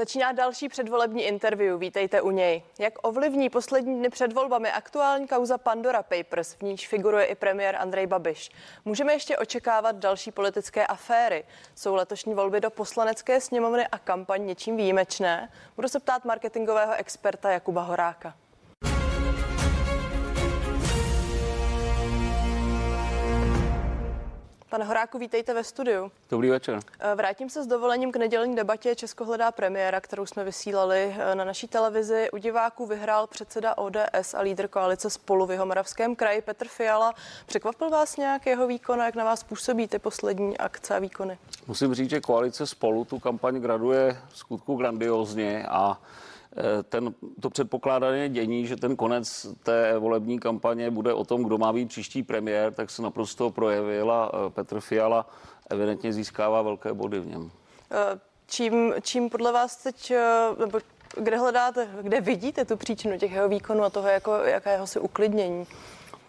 Začíná další předvolební interview, vítejte u něj. Jak ovlivní poslední dny před volbami aktuální kauza Pandora Papers, v níž figuruje i premiér Andrej Babiš? Můžeme ještě očekávat další politické aféry? Jsou letošní volby do poslanecké sněmovny a kampaň něčím výjimečné? Budu se ptát marketingového experta Jakuba Horáka. Pane Horáku, vítejte ve studiu. Dobrý večer. Eh, vrátím se s dovolením k nedělní debatě Česko hledá premiéra, kterou jsme vysílali eh, na naší televizi. U diváků vyhrál předseda ODS a lídr koalice spolu v Jihomoravském kraji Petr Fiala. Překvapil vás nějak jeho výkon a jak na vás působí ty poslední akce a výkony? Musím říct, že koalice spolu tu kampaň graduje skutku grandiozně a ten, to předpokládané dění, že ten konec té volební kampaně bude o tom, kdo má být příští premiér, tak se naprosto projevil a eh, Petr Fiala evidentně získává velké body v něm. Eh, čím, čím podle vás teď, nebo kde hledáte, kde vidíte tu příčinu těch jeho výkonů a toho, jako, jakého si uklidnění?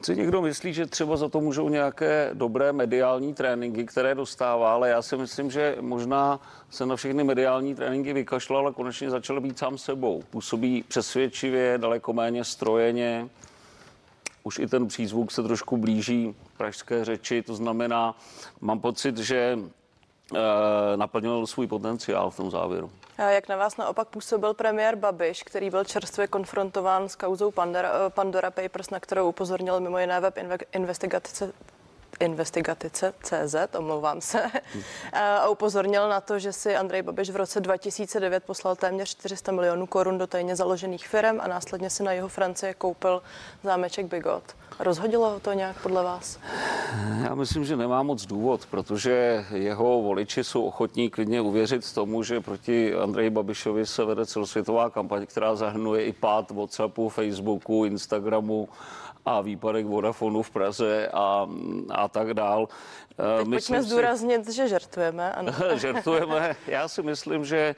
Si někdo myslí, že třeba za to můžou nějaké dobré mediální tréninky, které dostává, ale já si myslím, že možná se na všechny mediální tréninky vykašlal a konečně začal být sám sebou. Působí přesvědčivě, daleko méně strojeně. Už i ten přízvuk se trošku blíží pražské řeči, to znamená, mám pocit, že naplnil svůj potenciál v tom závěru. Jak na vás naopak působil premiér Babiš, který byl čerstvě konfrontován s kauzou Pandora, Pandora Papers, na kterou upozornil mimo jiné web investigace investigatice CZ, omlouvám se, a upozornil na to, že si Andrej Babiš v roce 2009 poslal téměř 400 milionů korun do tajně založených firm a následně si na jeho Francie koupil zámeček Bigot. Rozhodilo ho to nějak podle vás? Já myslím, že nemá moc důvod, protože jeho voliči jsou ochotní klidně uvěřit tomu, že proti Andreji Babišovi se vede celosvětová kampaň, která zahrnuje i pád WhatsAppu, Facebooku, Instagramu a výpadek Vodafonu v Praze a, a tak dál. Eh, Teď myslím pojďme zdůraznit, že žertujeme. Ano. žertujeme. Já si myslím, že,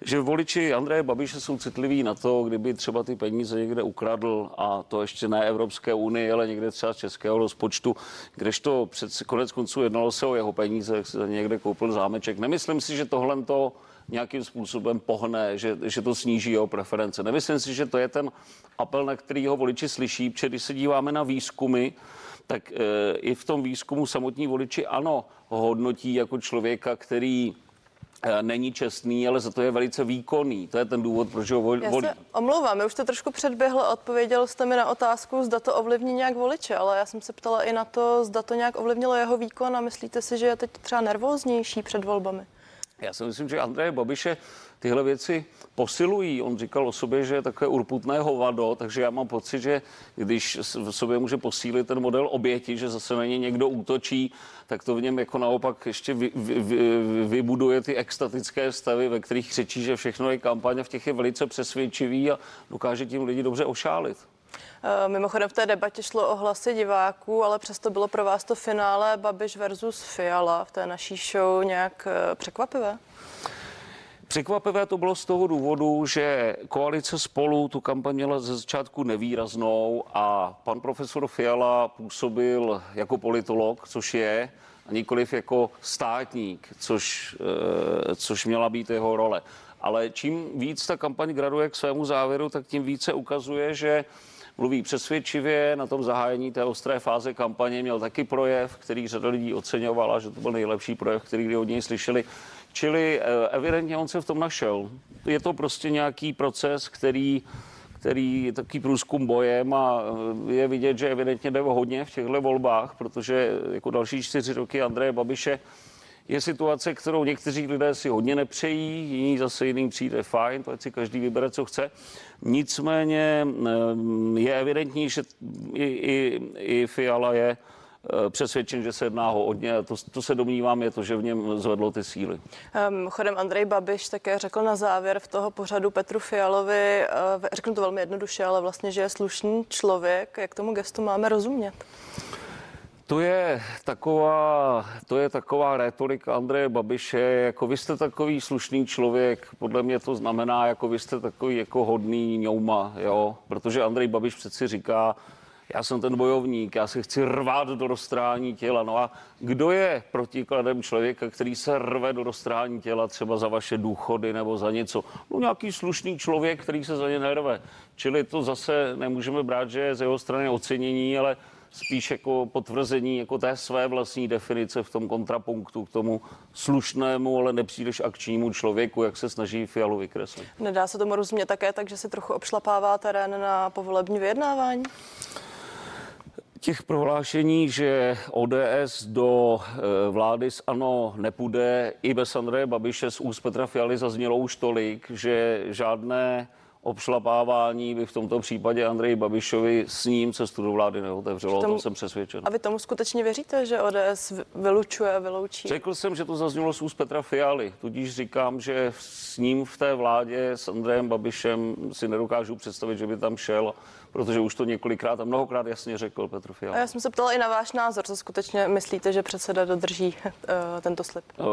že voliči Andreje Babiše jsou citliví na to, kdyby třeba ty peníze někde ukradl a to ještě ne Evropské unii, ale někde třeba z českého rozpočtu, kdežto před konec konců jednalo se o jeho peníze, jak si někde koupil zámeček. Nemyslím si, že tohle to nějakým způsobem pohne, že, že to sníží jeho preference. Nemyslím si, že to je ten apel, na který ho voliči slyší, protože když se díváme na výzkumy, tak e, i v tom výzkumu samotní voliči ano hodnotí jako člověka, který e, není čestný, ale za to je velice výkonný. To je ten důvod, proč ho volí. Já se omlouvám, už to trošku předběhlo, odpověděl jste mi na otázku, zda to ovlivní nějak voliče, ale já jsem se ptala i na to, zda to nějak ovlivnilo jeho výkon a myslíte si, že je teď třeba nervóznější před volbami? Já si myslím, že Andreje Babiše tyhle věci posilují. On říkal o sobě, že je takové urputné hovado, takže já mám pocit, že když v sobě může posílit ten model oběti, že zase na ně někdo útočí, tak to v něm jako naopak ještě vy, vy, vy, vybuduje ty extatické stavy, ve kterých řečí, že všechno je kampaně, v těch je velice přesvědčivý a dokáže tím lidi dobře ošálit. Eh, mimochodem v té debatě šlo o hlasy diváků, ale přesto bylo pro vás to finále Babiš versus Fiala v té naší show nějak eh, překvapivé? Překvapivé to bylo z toho důvodu, že koalice spolu tu kampaň měla ze začátku nevýraznou a pan profesor Fiala působil jako politolog, což je, a nikoliv jako státník, což, eh, což měla být jeho role. Ale čím víc ta kampaň graduje k svému závěru, tak tím více ukazuje, že mluví přesvědčivě. Na tom zahájení té ostré fáze kampaně měl taky projev, který řada lidí oceňovala, že to byl nejlepší projev, který kdy od něj slyšeli. Čili eh, evidentně on se v tom našel. Je to prostě nějaký proces, který který je takový průzkum bojem a eh, je vidět, že evidentně jde hodně v těchto volbách, protože jako další čtyři roky Andreje Babiše je situace, kterou někteří lidé si hodně nepřejí, jiní zase jiným přijde fajn, to si každý vybere, co chce. Nicméně eh, je evidentní, že i, i, i Fiala je eh, přesvědčen, že se jedná ho hodně. To, to se domnívám je to, že v něm zvedlo ty síly. Um, chodem Andrej Babiš také řekl na závěr v toho pořadu Petru Fialovi, uh, řeknu to velmi jednoduše, ale vlastně, že je slušný člověk. Jak tomu gestu máme rozumět? To je taková, to je taková retorika Andreje Babiše, jako vy jste takový slušný člověk, podle mě to znamená, jako vy jste takový jako hodný ňouma, jo, protože Andrej Babiš přeci říká, já jsem ten bojovník, já se chci rvát do roztrání těla. No a kdo je protikladem člověka, který se rve do roztrání těla třeba za vaše důchody nebo za něco? No nějaký slušný člověk, který se za ně nerve. Čili to zase nemůžeme brát, že je z jeho strany ocenění, ale spíš jako potvrzení jako té své vlastní definice v tom kontrapunktu k tomu slušnému, ale nepříliš akčnímu člověku, jak se snaží Fialu vykreslit. Nedá se tomu rozumět také tak, že si trochu obšlapává terén na povolební vyjednávání? Těch prohlášení, že ODS do eh, vlády s ANO nepůjde, i bez Andreje Babiše z úst Petra Fialy zaznělo už tolik, že žádné obšlapávání by v tomto případě Andrej Babišovi s ním cestu do vlády neotevřelo, tomu, to jsem přesvědčen. A vy tomu skutečně věříte, že ODS vylučuje a vyloučí? Řekl jsem, že to zaznělo z úst Petra Fialy, tudíž říkám, že s ním v té vládě s Andrejem Babišem si nedokážu představit, že by tam šel protože už to několikrát a mnohokrát jasně řekl Petr Fiala. A já jsem se ptala i na váš názor, co skutečně myslíte, že předseda dodrží uh, tento slib? Uh,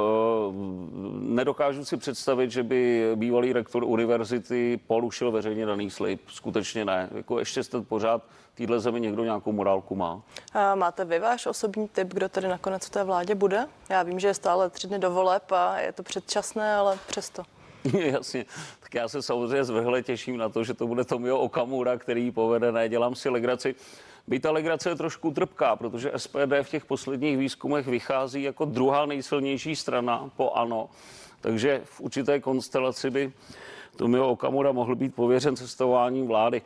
nedokážu si představit, že by bývalý rektor univerzity porušil veřejně daný slib. Skutečně ne. Jako ještě jste pořád týhle zemi někdo nějakou morálku má. A máte vy váš osobní typ, kdo tedy nakonec v té vládě bude? Já vím, že je stále tři dny do voleb a je to předčasné, ale přesto. Jasně, tak já se samozřejmě zvrhle těším na to, že to bude Tomio Okamura, který povede, nedělám si legraci. By ta legrace je trošku trpká, protože SPD v těch posledních výzkumech vychází jako druhá nejsilnější strana po ANO. Takže v určité konstelaci by Tomio Okamura mohl být pověřen cestováním vlády.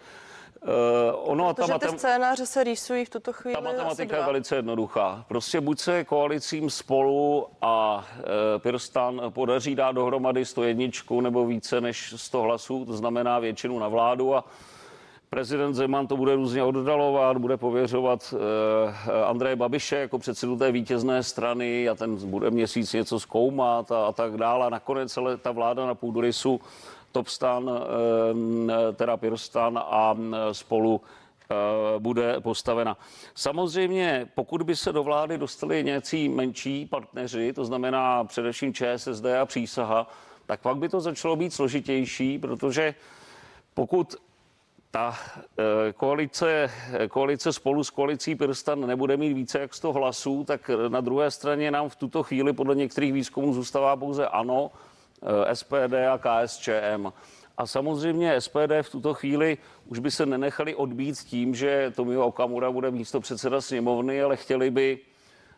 Uh, ono Protože ta matem... ty scénáře se rýsují v tuto chvíli. Ta matematika je velice jednoduchá. Prostě buď se koalicím spolu a uh, Pirstan podaří dát dohromady 101 nebo více než 100 hlasů, to znamená většinu na vládu a Prezident Zeman to bude různě oddalovat, bude pověřovat eh, Andreje Babiše jako předsedu té vítězné strany a ten bude měsíc něco zkoumat a, a tak dále. A nakonec ale ta vláda na půdorysu Topstan, eh, teda Pirstan a eh, spolu eh, bude postavena. Samozřejmě, pokud by se do vlády dostali nějací menší partneři, to znamená především ČSSD a přísaha, tak pak by to začalo být složitější, protože pokud ta koalice, koalice spolu s koalicí Pirstan nebude mít více jak 100 hlasů, tak na druhé straně nám v tuto chvíli podle některých výzkumů zůstává pouze ANO, Eh, SPD a KSČM. A samozřejmě SPD v tuto chvíli už by se nenechali odbít tím, že Tomio Okamura bude místo předseda sněmovny, ale chtěli by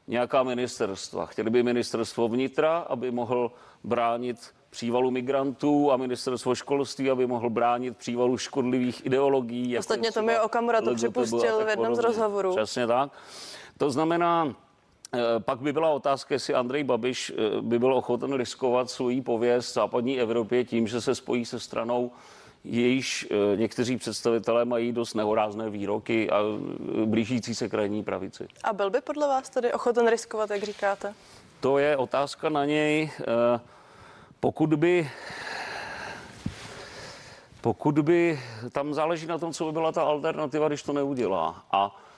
nějaká ministerstva. Chtěli by ministerstvo vnitra, aby mohl bránit přívalu migrantů a ministerstvo školství, aby mohl bránit přívalu škodlivých ideologií. Ostatně Tomio Okamura to připustil v jednom z rozhovorů. Přesně tak. To znamená, Eh, pak by byla otázka, jestli Andrej Babiš eh, by byl ochoten riskovat svoji pověst v západní Evropě tím, že se spojí se stranou, jejíž eh, někteří představitelé mají dost nehorázné výroky a blížící se krajní pravici. A byl by podle vás tedy ochoten riskovat, jak říkáte? To je otázka na něj. Pokud by pokud by, tam záleží na tom, co by byla ta alternativa, když to neudělá. A Eh,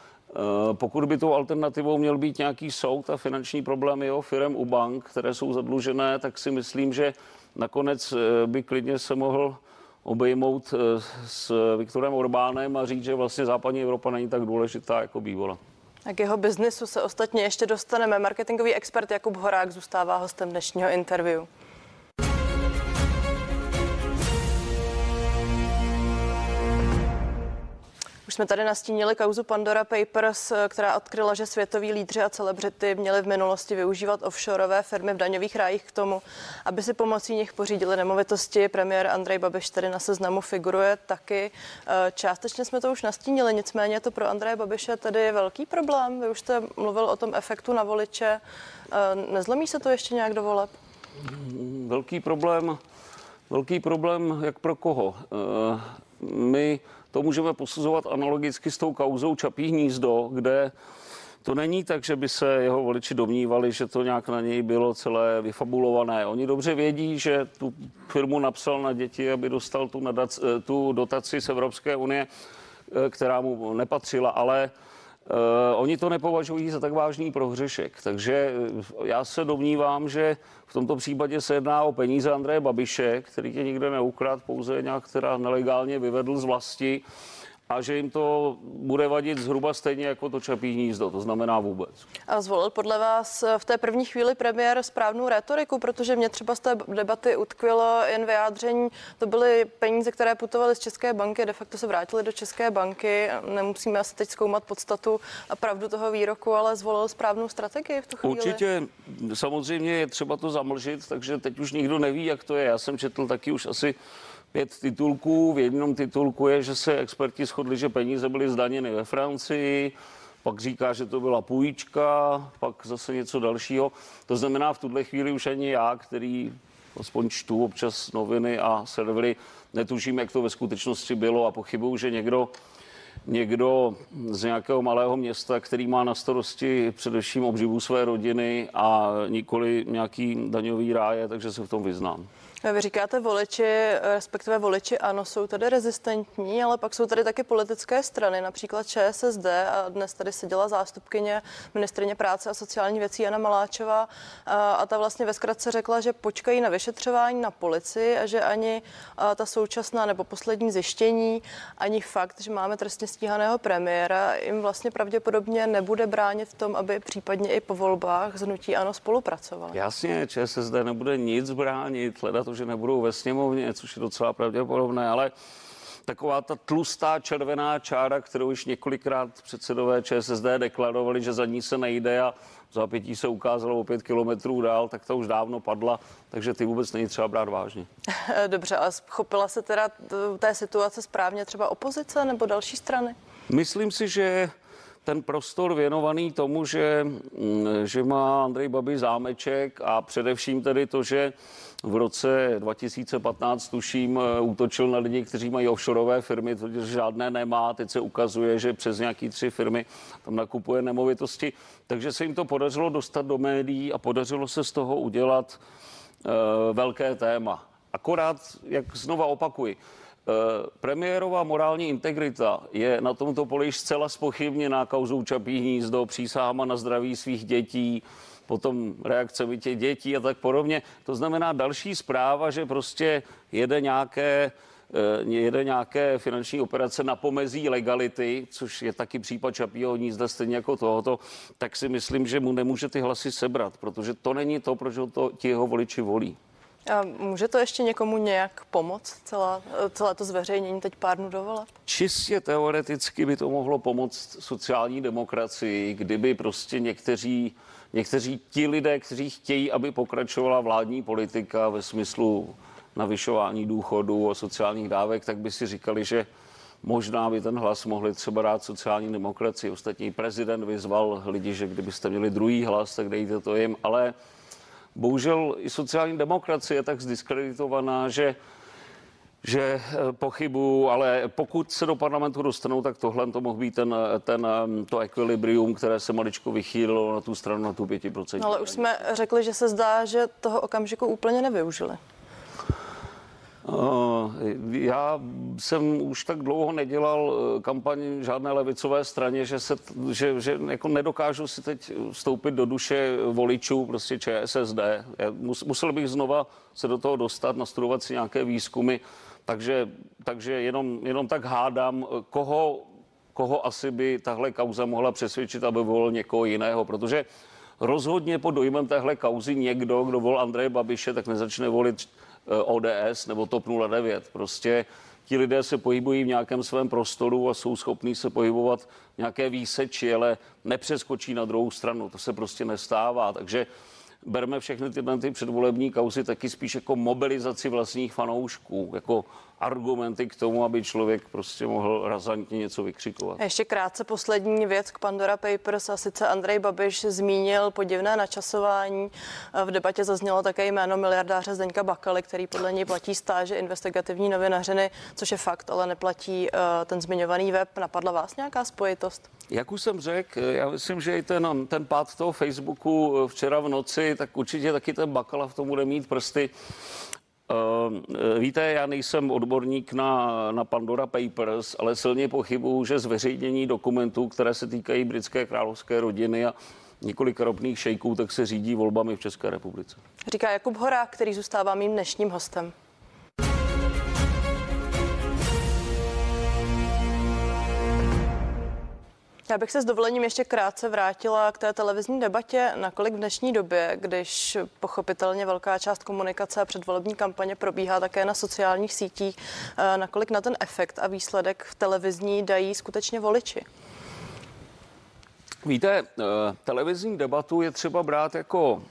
pokud by tou alternativou měl být nějaký soud a finanční problémy jeho firm u bank, které jsou zadlužené, tak si myslím, že nakonec eh, by klidně se mohl obejmout eh, s Viktorem Orbánem a říct, že vlastně západní Evropa není tak důležitá, jako bývala. A k jeho biznesu se ostatně ještě dostaneme. Marketingový expert Jakub Horák zůstává hostem dnešního interview. Už jsme tady nastínili kauzu Pandora Papers, která odkryla, že světoví lídři a celebrity měli v minulosti využívat offshoreové firmy v daňových rájích k tomu, aby si pomocí nich pořídili nemovitosti. Premiér Andrej Babiš tady na seznamu figuruje taky. Eh, částečně jsme to už nastínili, nicméně je to pro Andreje Babiše tedy velký problém. Vy už jste mluvil o tom efektu na voliče. Eh, nezlomí se to ještě nějak do voleb? Velký problém, velký problém jak pro koho? Eh, my to můžeme posuzovat analogicky s tou kauzou Čapí hnízdo, kde to není tak, že by se jeho voliči domnívali, že to nějak na něj bylo celé vyfabulované. Oni dobře vědí, že tu firmu napsal na děti, aby dostal tu, nadac, tu dotaci z Evropské unie, eh, která mu nepatřila, ale Uh, oni to nepovažují za tak vážný prohřešek, takže eh, já se domnívám, že v tomto případě se jedná o peníze Andreje Babiše, který tě nikde neukrad, pouze nějak teda nelegálně vyvedl z vlasti a že jim to bude vadit zhruba stejně jako to čapí hnízdo, to znamená vůbec. A zvolil podle vás v té první chvíli premiér správnou retoriku, protože mě třeba z té debaty utkvilo jen vyjádření, to byly peníze, které putovaly z České banky, de facto se vrátily do České banky, nemusíme asi teď zkoumat podstatu a pravdu toho výroku, ale zvolil správnou strategii v tu chvíli. Určitě, samozřejmě je třeba to zamlžit, takže teď už nikdo neví, jak to je. Já jsem četl taky už asi pět titulků. V jednom titulku je, že se experti shodli, že peníze byly zdaněny ve Francii, pak říká, že to byla půjčka, pak zase něco dalšího. To znamená, v tuhle chvíli už ani já, který aspoň čtu občas noviny a servery, netuším, jak to ve skutečnosti bylo a pochybuju, že někdo někdo z nějakého malého města, který má na starosti především obživu své rodiny a nikoli nějaký daňový ráje, takže se v tom vyznám. Vy říkáte voliči, respektive voliči ano, jsou tady rezistentní, ale pak jsou tady taky politické strany, například ČSSD a dnes tady seděla zástupkyně ministrině práce a sociální věcí Jana Maláčová a, a ta vlastně ve zkratce řekla, že počkají na vyšetřování na policii a že ani a, ta současná nebo poslední zjištění, ani fakt, že máme trestně stíhaného premiéra, jim vlastně pravděpodobně nebude bránit v tom, aby případně i po volbách z ano spolupracoval. Jasně, ČSSD nebude nic bránit, hledat to, že nebudou ve sněmovně, což je docela pravděpodobné, ale taková ta tlustá červená čára, kterou už několikrát předsedové ČSSD deklarovali, že za ní se nejde a za pětí se ukázalo o pět kilometrů dál, tak ta už dávno padla, takže ty vůbec není třeba brát vážně. Dobře, a chopila se teda té situace správně třeba opozice nebo další strany? Myslím si, že ten prostor věnovaný tomu, že, mm, že má Andrej Babi zámeček a především tedy to, že v roce 2015, tuším, eh, útočil na lidi, kteří mají offshoreové firmy, protože žádné nemá. Teď se ukazuje, že přes nějaký tři firmy tam nakupuje nemovitosti. Takže se jim to podařilo dostat do médií a podařilo se z toho udělat uh, velké téma. Akorát, jak znova opakuji, premiérová morální integrita je na tomto poli zcela spochybněná kauzou Čapí hnízdo, přísahama na zdraví svých dětí, potom reakcemi těch dětí a tak podobně. To znamená další zpráva, že prostě jede nějaké eh, jede nějaké finanční operace na pomezí legality, což je taky případ Čapího hnízda stejně jako tohoto, tak si myslím, že mu nemůže ty hlasy sebrat, protože to není to, proč ho to ti jeho voliči volí. A může to ještě někomu nějak pomoct, celá, celé to zveřejnění teď pár dnů dovoleb? Čistě teoreticky by to mohlo pomoct sociální demokracii, kdyby prostě někteří někteří ti lidé, kteří chtějí, aby pokračovala vládní politika ve smyslu navyšování důchodů a sociálních dávek, tak by si říkali, že možná by ten hlas mohli třeba dát sociální demokracii. Ostatní prezident vyzval lidi, že kdybyste měli druhý hlas, tak dejte to jim. Ale bohužel i sociální demokracie je tak zdiskreditovaná, že že eh, pochybu, ale pokud se do parlamentu dostanou, tak tohle to mohl být ten, ten, mm, to ekvilibrium, které se maličko vychýlilo na tu stranu, na tu 5%. No, ale už jsme řekli, že se zdá, že toho okamžiku úplně nevyužili. Eh, já jsem už tak dlouho nedělal eh, kampaň žádné levicové straně, že, se, že, že jako nedokážu si teď vstoupit do duše voličů prostě ČSSD. Já musel bych znova se do toho dostat, nastudovat si nějaké výzkumy, takže, takže jenom, jenom tak hádám, koho, koho asi by tahle kauza mohla přesvědčit, aby volil někoho jiného, protože rozhodně pod dojmem téhle kauzy někdo, kdo volil Andreje Babiše, tak nezačne volit eh, ODS nebo TOP 09. Prostě ti lidé se pohybují v nějakém svém prostoru a jsou schopní se pohybovat v nějaké výseči, ale nepřeskočí na druhou stranu. To se prostě nestává. Takže berme všechny tyhle ty předvolební kauzy taky spíš jako mobilizaci vlastních fanoušků, jako argumenty k tomu, aby člověk prostě mohl razantně něco vykřikovat. A ještě krátce poslední věc k Pandora Papers a sice Andrej Babiš zmínil podivné načasování. V debatě zaznělo také jméno miliardáře Zdeňka Bakaly, který podle něj platí stáže investigativní novinařiny, což je fakt, ale neplatí eh, ten zmiňovaný web. Napadla vás nějaká spojitost? Jak už jsem řekl, já myslím, že i ten, ten pád toho Facebooku eh, včera v noci, tak určitě taky ten Bakala v tom bude mít prsty. Uh, víte, já nejsem odborník na, na Pandora Papers, ale silně pochybuju, že zveřejnění dokumentů, které se týkají britské královské rodiny a několik ropných šejků, tak se řídí volbami v České republice. Říká Jakub Hora, který zůstává mým dnešním hostem. Já bych se s dovolením ještě krátce vrátila k té televizní debatě, nakolik v dnešní době, když pochopitelně velká část komunikace a předvolební kampaně probíhá také na sociálních sítích, eh, nakolik na ten efekt a výsledek v televizní dají skutečně voliči? Víte, eh, televizní debatu je třeba brát jako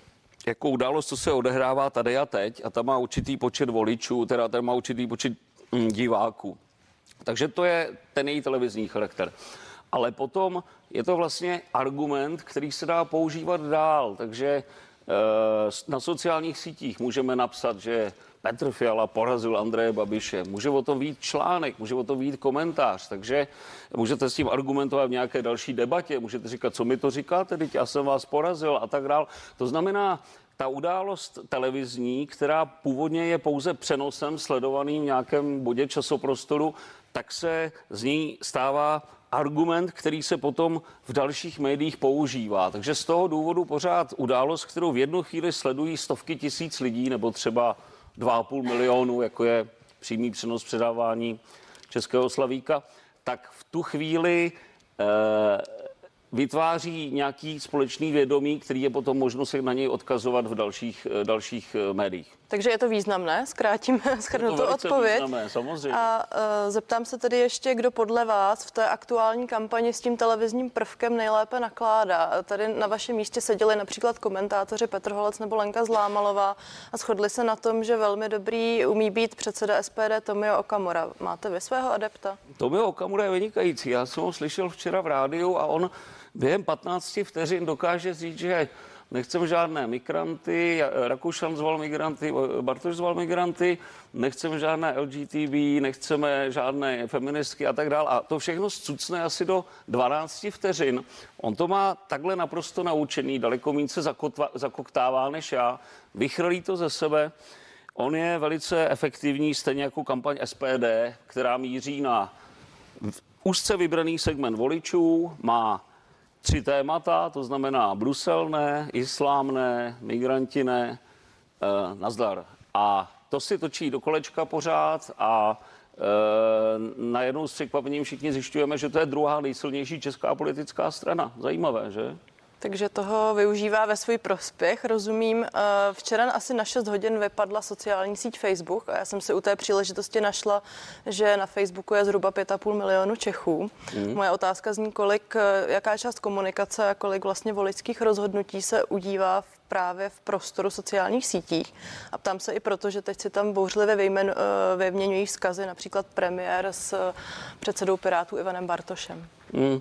jako událost, co se odehrává tady a teď a tam má určitý počet voličů, teda tam má určitý počet hm, diváků. Takže to je ten její televizní charakter. Ale potom je to vlastně argument, který se dá používat dál. Takže eh, na sociálních sítích můžeme napsat, že Petr Fiala porazil Andreje Babiše. Může o tom být článek, může o tom být komentář, takže můžete s tím argumentovat v nějaké další debatě, můžete říkat, co mi to říkáte, teď já jsem vás porazil a tak dál. To znamená, ta událost televizní, která původně je pouze přenosem sledovaným v nějakém bodě časoprostoru, tak se z ní stává argument, který se potom v dalších médiích používá. Takže z toho důvodu pořád událost, kterou v jednu chvíli sledují stovky tisíc lidí, nebo třeba 2,5 milionu, jako je přímý přenos předávání Českého slavíka, tak v tu chvíli eh, vytváří nějaký společný vědomí, který je potom možno se na něj odkazovat v dalších, eh, dalších eh, médiích. Takže je to významné, zkrátím schrnutou odpověď. Významné, samozřejmě. A uh, zeptám se tedy ještě, kdo podle vás v té aktuální kampani s tím televizním prvkem nejlépe nakládá. Tady na vašem místě seděli například komentátoři Petr Holec nebo Lenka Zlámalová a shodli se na tom, že velmi dobrý umí být předseda SPD Tomio Okamura. Máte vy svého adepta? Tomio Okamura je vynikající. Já jsem ho slyšel včera v rádiu a on během 15 vteřin dokáže říct, že nechcem žádné migranty, Rakušan zval migranty, Bartoš zval migranty, nechcem žádné LGTB, nechceme žádné feministky a tak dále. A to všechno zcucne asi do 12 vteřin. On to má takhle naprosto naučený, daleko méně se zakoktává než já, vychrlí to ze sebe. On je velice efektivní, stejně jako kampaň SPD, která míří na úzce vybraný segment voličů, má tři témata, to znamená Brusel ne, islám ne, migranti ne, e, nazdar. A to si točí do kolečka pořád a e, najednou s překvapením všichni zjišťujeme, že to je druhá nejsilnější česká politická strana. Zajímavé, že? Takže toho využívá ve svůj prospěch, rozumím. Eh, včera asi na 6 hodin vypadla sociální síť Facebook a já jsem si u té příležitosti našla, že na Facebooku je zhruba 5,5 milionu Čechů. Mm. Moje otázka zní, kolik, eh, jaká část komunikace a kolik vlastně voličských rozhodnutí se udívá v právě v prostoru sociálních sítích. A ptám se i proto, že teď si tam bouřlivě vyjmen, eh, vyměňují vzkazy například premiér s předsedou Pirátů Ivanem Bartošem. Mm.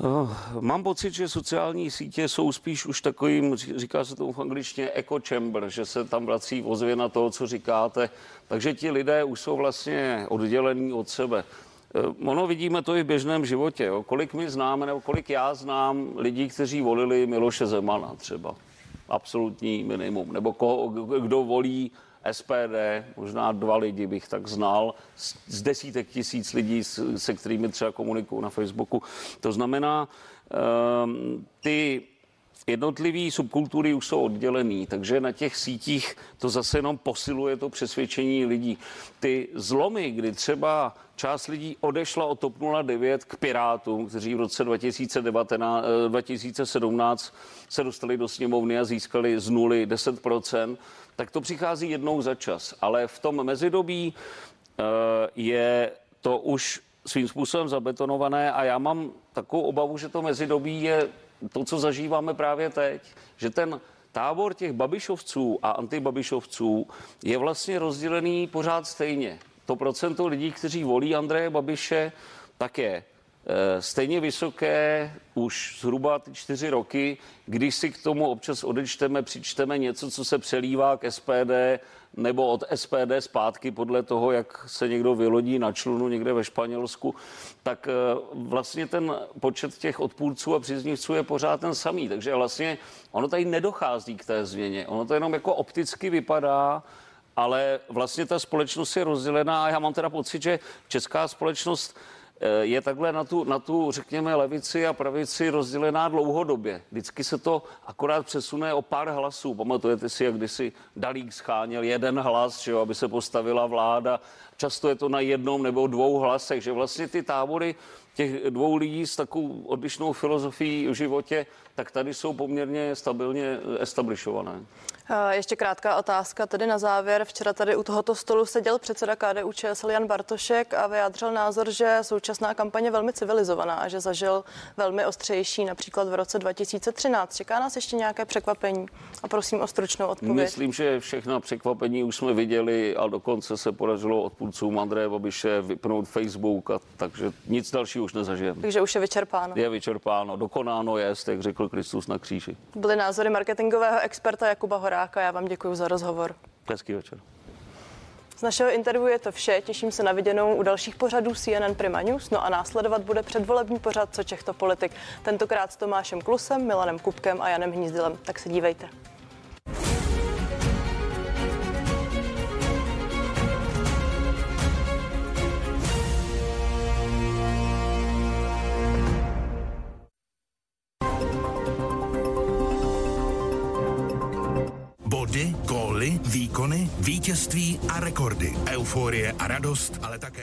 Oh, mám pocit, že sociální sítě jsou spíš už takovým, říká se tomu v angličtině echo chamber, že se tam vrací na toho, co říkáte. Takže ti lidé už jsou vlastně oddělení od sebe. Eh, ono vidíme to i v běžném životě. Jo. Kolik my známe, nebo kolik já znám lidí, kteří volili Miloše Zemana třeba. Absolutní minimum. Nebo koho, kdo volí SPD, možná dva lidi bych tak znal, z desítek tisíc lidí, se kterými třeba komunikuju na Facebooku. To znamená, ehm, ty jednotlivé subkultury už jsou oddělený, takže na těch sítích to zase jenom posiluje to přesvědčení lidí. Ty zlomy, kdy třeba část lidí odešla od TOP 09 k Pirátům, kteří v roce 2019, 2017 eh, se dostali do sněmovny a získali z nuly 10%, tak to přichází jednou za čas. Ale v tom mezidobí eh, je to už svým způsobem zabetonované a já mám takovou obavu, že to mezidobí je to, co zažíváme právě teď, že ten tábor těch babišovců a antibabišovců je vlastně rozdělený pořád stejně. To procento lidí, kteří volí Andreje Babiše, tak je stejně vysoké už zhruba ty čtyři roky, když si k tomu občas odečteme, přičteme něco, co se přelívá k SPD nebo od SPD zpátky podle toho, jak se někdo vylodí na člunu někde ve Španělsku, tak eh, vlastně ten počet těch odpůrců a příznivců je pořád ten samý. Takže vlastně ono tady nedochází k té změně. Ono to jenom jako opticky vypadá, ale vlastně ta společnost je rozdělená a já mám teda pocit, že česká společnost Eh, je takhle na tu, na tu, řekněme, levici a pravici rozdělená dlouhodobě. Vždycky se to akorát přesune o pár hlasů. Pamatujete si, jak kdysi Dalík scháněl jeden hlas, že jo, aby se postavila vláda. Často je to na jednom nebo dvou hlasech, že vlastně ty tábory těch dvou lidí s takovou odlišnou filozofií v životě, tak tady jsou poměrně stabilně establishované. Ještě krátká otázka tedy na závěr. Včera tady u tohoto stolu seděl předseda KDU ČSL Jan Bartošek a vyjádřil názor, že současná kampaně je velmi civilizovaná a že zažil velmi ostřejší například v roce 2013. Čeká nás ještě nějaké překvapení a prosím o stručnou odpověď. Myslím, že všechna překvapení už jsme viděli a dokonce se podařilo odpůrcům Andreje Babiše vypnout Facebook, a takže nic dalšího už nezažijeme. Takže už je vyčerpáno. Je vyčerpáno, dokonáno je, jak řekl Kristus na kříži. Byly názory marketingového experta Jakuba Horáka. Já vám děkuji za rozhovor. Hezký večer. Z našeho interview je to vše. Těším se na viděnou u dalších pořadů CNN Prima News. No a následovat bude předvolební pořad Co Čech to politik. Tentokrát s Tomášem Klusem, Milanem Kupkem a Janem Hnízdilem. Tak se dívejte. Výkony, vítězství a rekordy. Euforie a radost, ale také